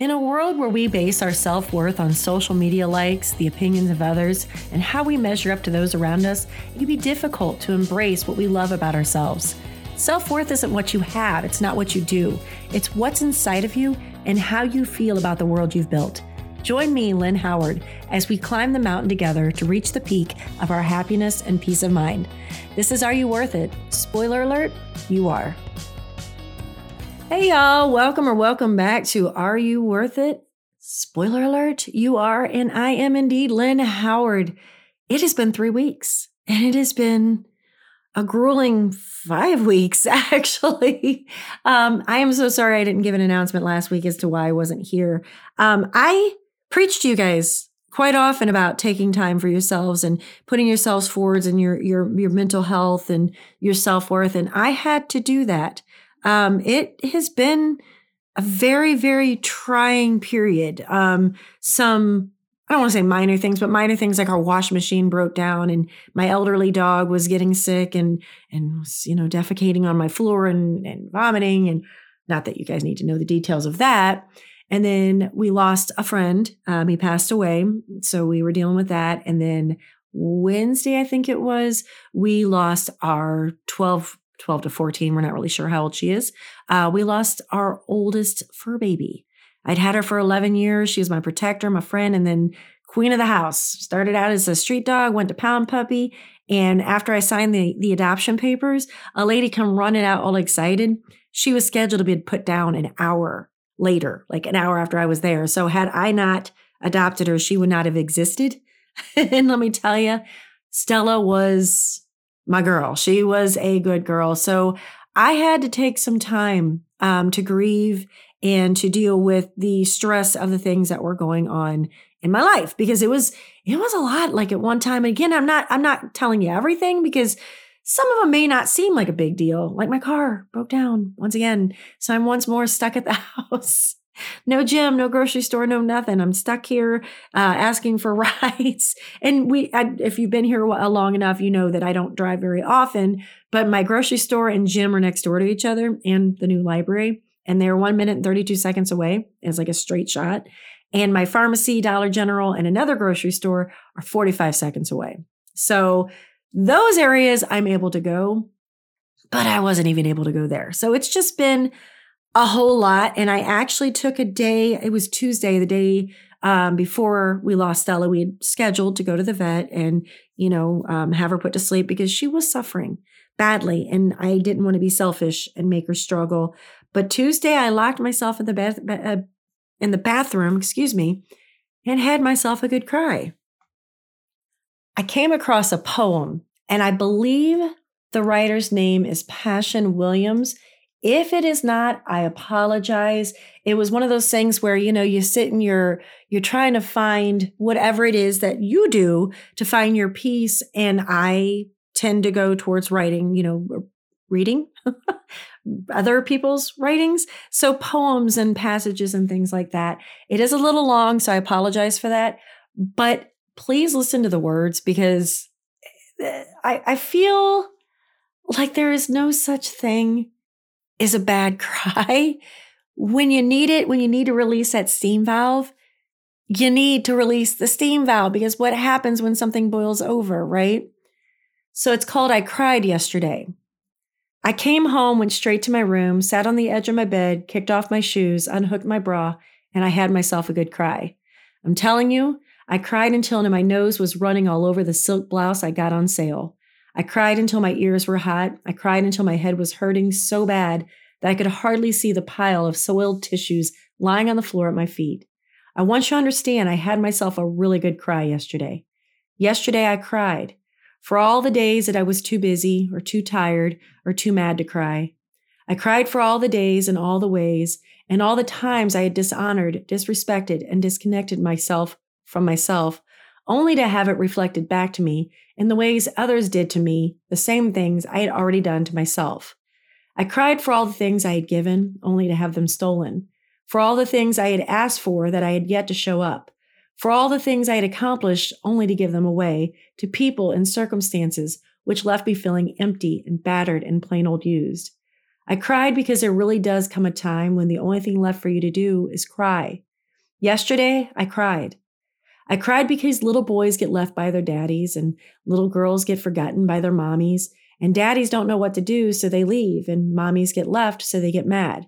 In a world where we base our self worth on social media likes, the opinions of others, and how we measure up to those around us, it can be difficult to embrace what we love about ourselves. Self worth isn't what you have, it's not what you do. It's what's inside of you and how you feel about the world you've built. Join me, Lynn Howard, as we climb the mountain together to reach the peak of our happiness and peace of mind. This is Are You Worth It? Spoiler alert, you are. Hey, y'all, welcome or welcome back to Are You Worth It? Spoiler alert, you are, and I am indeed Lynn Howard. It has been three weeks, and it has been a grueling five weeks, actually. Um, I am so sorry I didn't give an announcement last week as to why I wasn't here. Um, I preached to you guys quite often about taking time for yourselves and putting yourselves forwards in your your your mental health and your self-worth and I had to do that um, it has been a very, very trying period. Um, some, I don't want to say minor things, but minor things like our wash machine broke down and my elderly dog was getting sick and, and was, you know, defecating on my floor and, and vomiting. And not that you guys need to know the details of that. And then we lost a friend. Um, he passed away. So we were dealing with that. And then Wednesday, I think it was, we lost our 12 12 to 14. We're not really sure how old she is. Uh, we lost our oldest fur baby. I'd had her for 11 years. She was my protector, my friend, and then queen of the house. Started out as a street dog, went to pound puppy. And after I signed the, the adoption papers, a lady come running out all excited. She was scheduled to be put down an hour later, like an hour after I was there. So had I not adopted her, she would not have existed. and let me tell you, Stella was my girl. She was a good girl. So I had to take some time um, to grieve and to deal with the stress of the things that were going on in my life because it was it was a lot like at one time again i'm not i'm not telling you everything because some of them may not seem like a big deal like my car broke down once again so i'm once more stuck at the house no gym, no grocery store, no nothing. I'm stuck here uh, asking for rides. And we, I, if you've been here long enough, you know that I don't drive very often. But my grocery store and gym are next door to each other, and the new library, and they're one minute and 32 seconds away. It's like a straight shot. And my pharmacy, Dollar General, and another grocery store are 45 seconds away. So those areas I'm able to go, but I wasn't even able to go there. So it's just been a whole lot. And I actually took a day, it was Tuesday, the day um, before we lost Stella. We had scheduled to go to the vet and, you know, um, have her put to sleep because she was suffering badly. And I didn't want to be selfish and make her struggle. But Tuesday, I locked myself in the bath, uh, in the bathroom, excuse me, and had myself a good cry. I came across a poem, and I believe the writer's name is Passion Williams. If it is not, I apologize. It was one of those things where, you know, you sit and you're you're trying to find whatever it is that you do to find your peace. And I tend to go towards writing, you know, reading other people's writings. So poems and passages and things like that. It is a little long, so I apologize for that. But please listen to the words because eh, I, I feel like there is no such thing is a bad cry. When you need it, when you need to release that steam valve, you need to release the steam valve because what happens when something boils over, right? So it's called I Cried Yesterday. I came home, went straight to my room, sat on the edge of my bed, kicked off my shoes, unhooked my bra, and I had myself a good cry. I'm telling you, I cried until my nose was running all over the silk blouse I got on sale. I cried until my ears were hot. I cried until my head was hurting so bad that I could hardly see the pile of soiled tissues lying on the floor at my feet. I want you to understand I had myself a really good cry yesterday. Yesterday I cried for all the days that I was too busy or too tired or too mad to cry. I cried for all the days and all the ways and all the times I had dishonored, disrespected, and disconnected myself from myself only to have it reflected back to me in the ways others did to me the same things I had already done to myself. I cried for all the things I had given, only to have them stolen, for all the things I had asked for that I had yet to show up, for all the things I had accomplished, only to give them away to people and circumstances which left me feeling empty and battered and plain old used. I cried because there really does come a time when the only thing left for you to do is cry. Yesterday, I cried. I cried because little boys get left by their daddies and little girls get forgotten by their mommies, and daddies don't know what to do, so they leave, and mommies get left, so they get mad.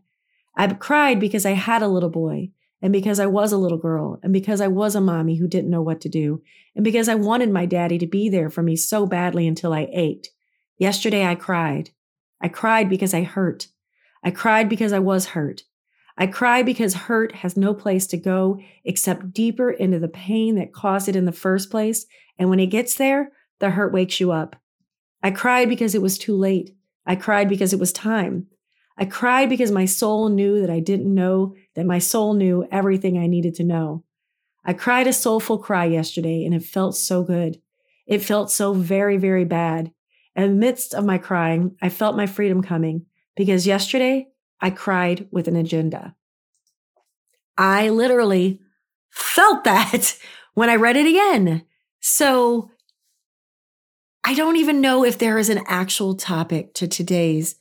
I cried because I had a little boy, and because I was a little girl, and because I was a mommy who didn't know what to do, and because I wanted my daddy to be there for me so badly until I ached. Yesterday, I cried. I cried because I hurt. I cried because I was hurt. I cry because hurt has no place to go except deeper into the pain that caused it in the first place. And when it gets there, the hurt wakes you up. I cried because it was too late. I cried because it was time. I cried because my soul knew that I didn't know that my soul knew everything I needed to know. I cried a soulful cry yesterday and it felt so good. It felt so very, very bad. In the midst of my crying, I felt my freedom coming because yesterday I cried with an agenda. I literally felt that when I read it again. So I don't even know if there is an actual topic to today's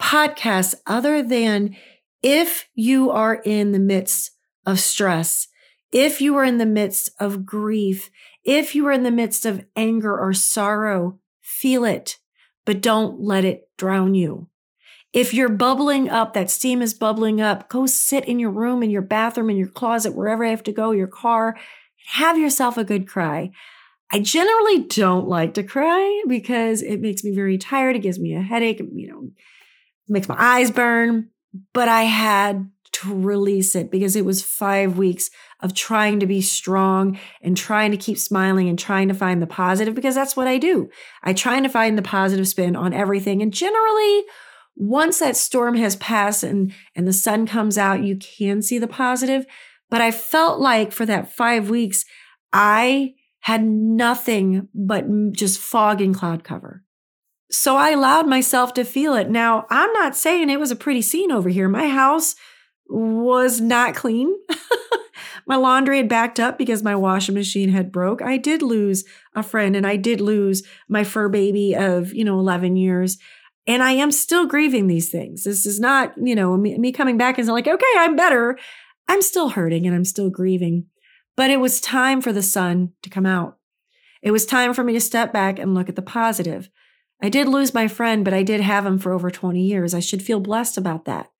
podcast other than if you are in the midst of stress, if you are in the midst of grief, if you are in the midst of anger or sorrow, feel it, but don't let it drown you. If you're bubbling up, that steam is bubbling up, go sit in your room, in your bathroom, in your closet, wherever you have to go, your car, have yourself a good cry. I generally don't like to cry because it makes me very tired. It gives me a headache, you know, makes my eyes burn. But I had to release it because it was five weeks of trying to be strong and trying to keep smiling and trying to find the positive because that's what I do. I try to find the positive spin on everything. And generally, once that storm has passed and, and the sun comes out, you can see the positive. But I felt like for that five weeks, I had nothing but just fog and cloud cover. So I allowed myself to feel it. Now, I'm not saying it was a pretty scene over here. My house was not clean. my laundry had backed up because my washing machine had broke. I did lose a friend and I did lose my fur baby of, you know, 11 years. And I am still grieving these things. This is not, you know, me, me coming back and like, okay, I'm better. I'm still hurting and I'm still grieving. But it was time for the sun to come out. It was time for me to step back and look at the positive. I did lose my friend, but I did have him for over 20 years. I should feel blessed about that.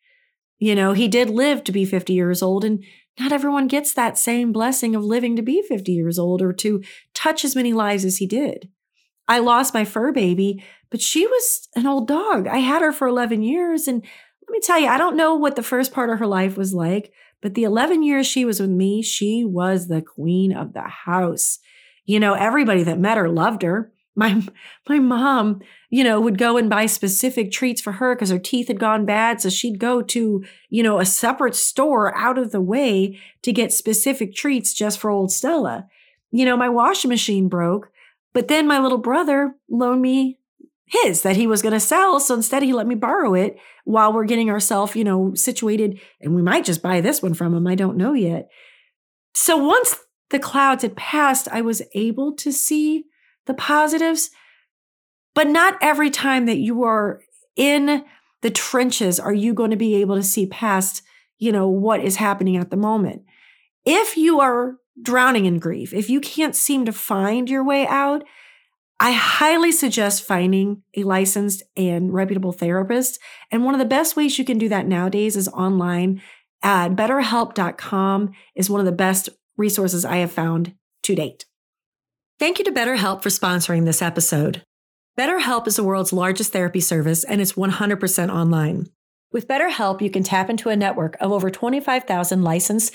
You know, he did live to be 50 years old, and not everyone gets that same blessing of living to be 50 years old or to touch as many lives as he did. I lost my fur baby, but she was an old dog. I had her for 11 years. And let me tell you, I don't know what the first part of her life was like, but the 11 years she was with me, she was the queen of the house. You know, everybody that met her loved her. My my mom, you know, would go and buy specific treats for her because her teeth had gone bad. So she'd go to, you know, a separate store out of the way to get specific treats just for old Stella. You know, my washing machine broke. But then my little brother loaned me his that he was going to sell. So instead, he let me borrow it while we're getting ourselves, you know, situated. And we might just buy this one from him. I don't know yet. So once the clouds had passed, I was able to see the positives. But not every time that you are in the trenches are you going to be able to see past, you know, what is happening at the moment. If you are drowning in grief, if you can't seem to find your way out, I highly suggest finding a licensed and reputable therapist. And one of the best ways you can do that nowadays is online at betterhelp.com is one of the best resources I have found to date. Thank you to BetterHelp for sponsoring this episode. BetterHelp is the world's largest therapy service and it's 100% online. With BetterHelp, you can tap into a network of over 25,000 licensed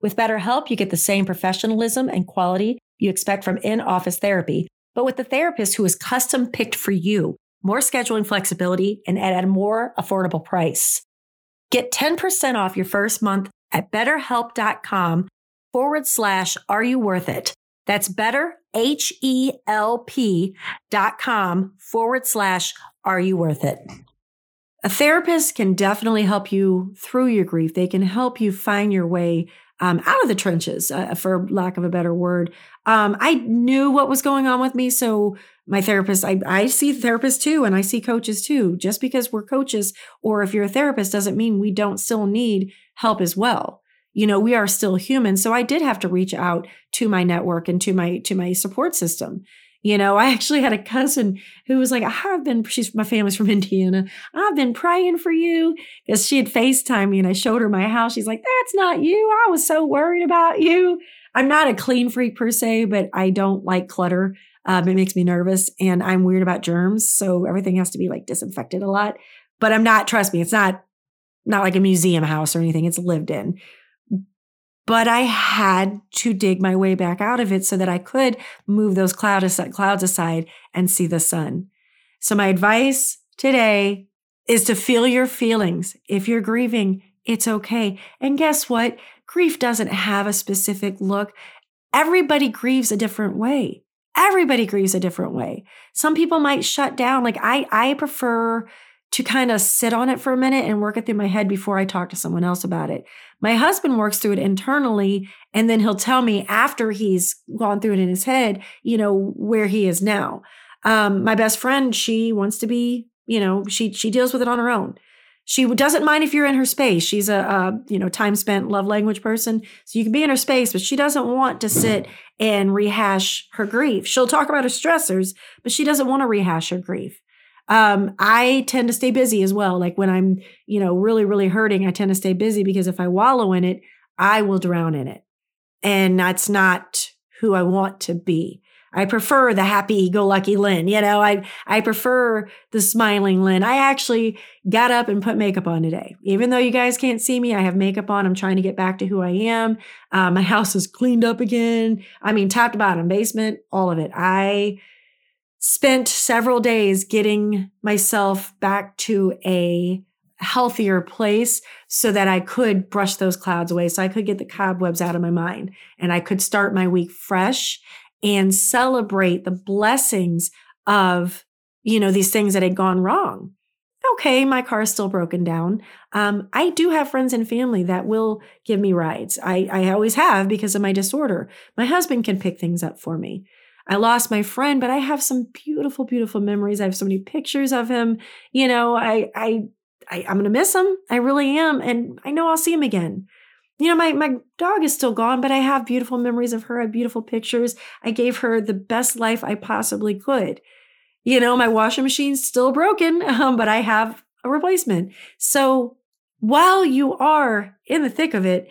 With BetterHelp, you get the same professionalism and quality you expect from in office therapy, but with the therapist who is custom picked for you, more scheduling flexibility, and at a more affordable price. Get 10% off your first month at betterhelp.com forward slash are you worth it. That's better, H E L P dot com forward slash are you worth it. A therapist can definitely help you through your grief. They can help you find your way um, out of the trenches, uh, for lack of a better word. Um, I knew what was going on with me. So my therapist, I, I see therapists too, and I see coaches too. Just because we're coaches or if you're a therapist doesn't mean we don't still need help as well. You know, we are still human. So I did have to reach out to my network and to my to my support system. You know, I actually had a cousin who was like, I've been, she's, my family's from Indiana. I've been praying for you because she had FaceTime me and I showed her my house. She's like, that's not you. I was so worried about you. I'm not a clean freak per se, but I don't like clutter. Um, it makes me nervous and I'm weird about germs. So everything has to be like disinfected a lot. But I'm not, trust me, it's not, not like a museum house or anything. It's lived in but I had to dig my way back out of it so that I could move those cloud clouds aside and see the sun. So my advice today is to feel your feelings. If you're grieving, it's okay. And guess what? Grief doesn't have a specific look. Everybody grieves a different way. Everybody grieves a different way. Some people might shut down. Like I, I prefer to kind of sit on it for a minute and work it through my head before I talk to someone else about it. My husband works through it internally, and then he'll tell me after he's gone through it in his head, you know, where he is now. Um, my best friend, she wants to be, you know, she she deals with it on her own. She doesn't mind if you're in her space. She's a, a you know time spent love language person, so you can be in her space, but she doesn't want to sit and rehash her grief. She'll talk about her stressors, but she doesn't want to rehash her grief. Um, I tend to stay busy as well. Like when I'm, you know, really, really hurting, I tend to stay busy because if I wallow in it, I will drown in it. And that's not who I want to be. I prefer the happy go lucky Lynn. You know, I, I prefer the smiling Lynn. I actually got up and put makeup on today. Even though you guys can't see me, I have makeup on. I'm trying to get back to who I am. Uh, my house is cleaned up again. I mean, top to bottom, basement, all of it. I, spent several days getting myself back to a healthier place so that I could brush those clouds away, so I could get the cobwebs out of my mind and I could start my week fresh and celebrate the blessings of, you know, these things that had gone wrong. Okay, my car is still broken down. Um, I do have friends and family that will give me rides. I, I always have because of my disorder. My husband can pick things up for me. I lost my friend, but I have some beautiful, beautiful memories. I have so many pictures of him. You know, I, I, I am gonna miss him. I really am, and I know I'll see him again. You know, my my dog is still gone, but I have beautiful memories of her. I have beautiful pictures. I gave her the best life I possibly could. You know, my washing machine's still broken, um, but I have a replacement. So while you are in the thick of it,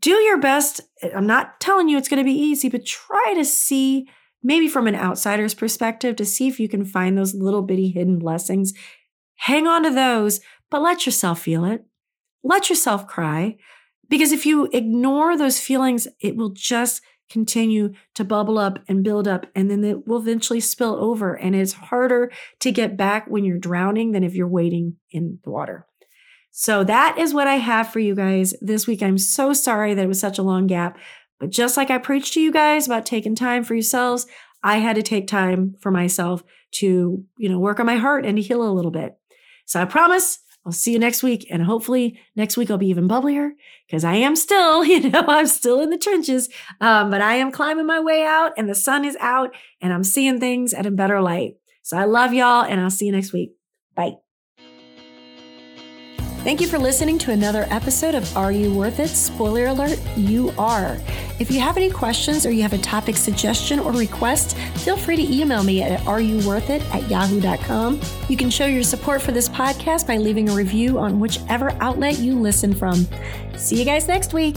do your best. I'm not telling you it's going to be easy, but try to see maybe from an outsider's perspective to see if you can find those little bitty hidden blessings. Hang on to those, but let yourself feel it. Let yourself cry. Because if you ignore those feelings, it will just continue to bubble up and build up, and then it will eventually spill over. And it's harder to get back when you're drowning than if you're wading in the water. So that is what I have for you guys this week. I'm so sorry that it was such a long gap, but just like I preached to you guys about taking time for yourselves, I had to take time for myself to, you know, work on my heart and to heal a little bit. So I promise I'll see you next week. And hopefully next week I'll be even bubblier because I am still, you know, I'm still in the trenches. Um, but I am climbing my way out and the sun is out and I'm seeing things at a better light. So I love y'all and I'll see you next week. Bye. Thank you for listening to another episode of Are You Worth It? Spoiler alert, you are. If you have any questions or you have a topic suggestion or request, feel free to email me at areyouworthit at yahoo.com. You can show your support for this podcast by leaving a review on whichever outlet you listen from. See you guys next week.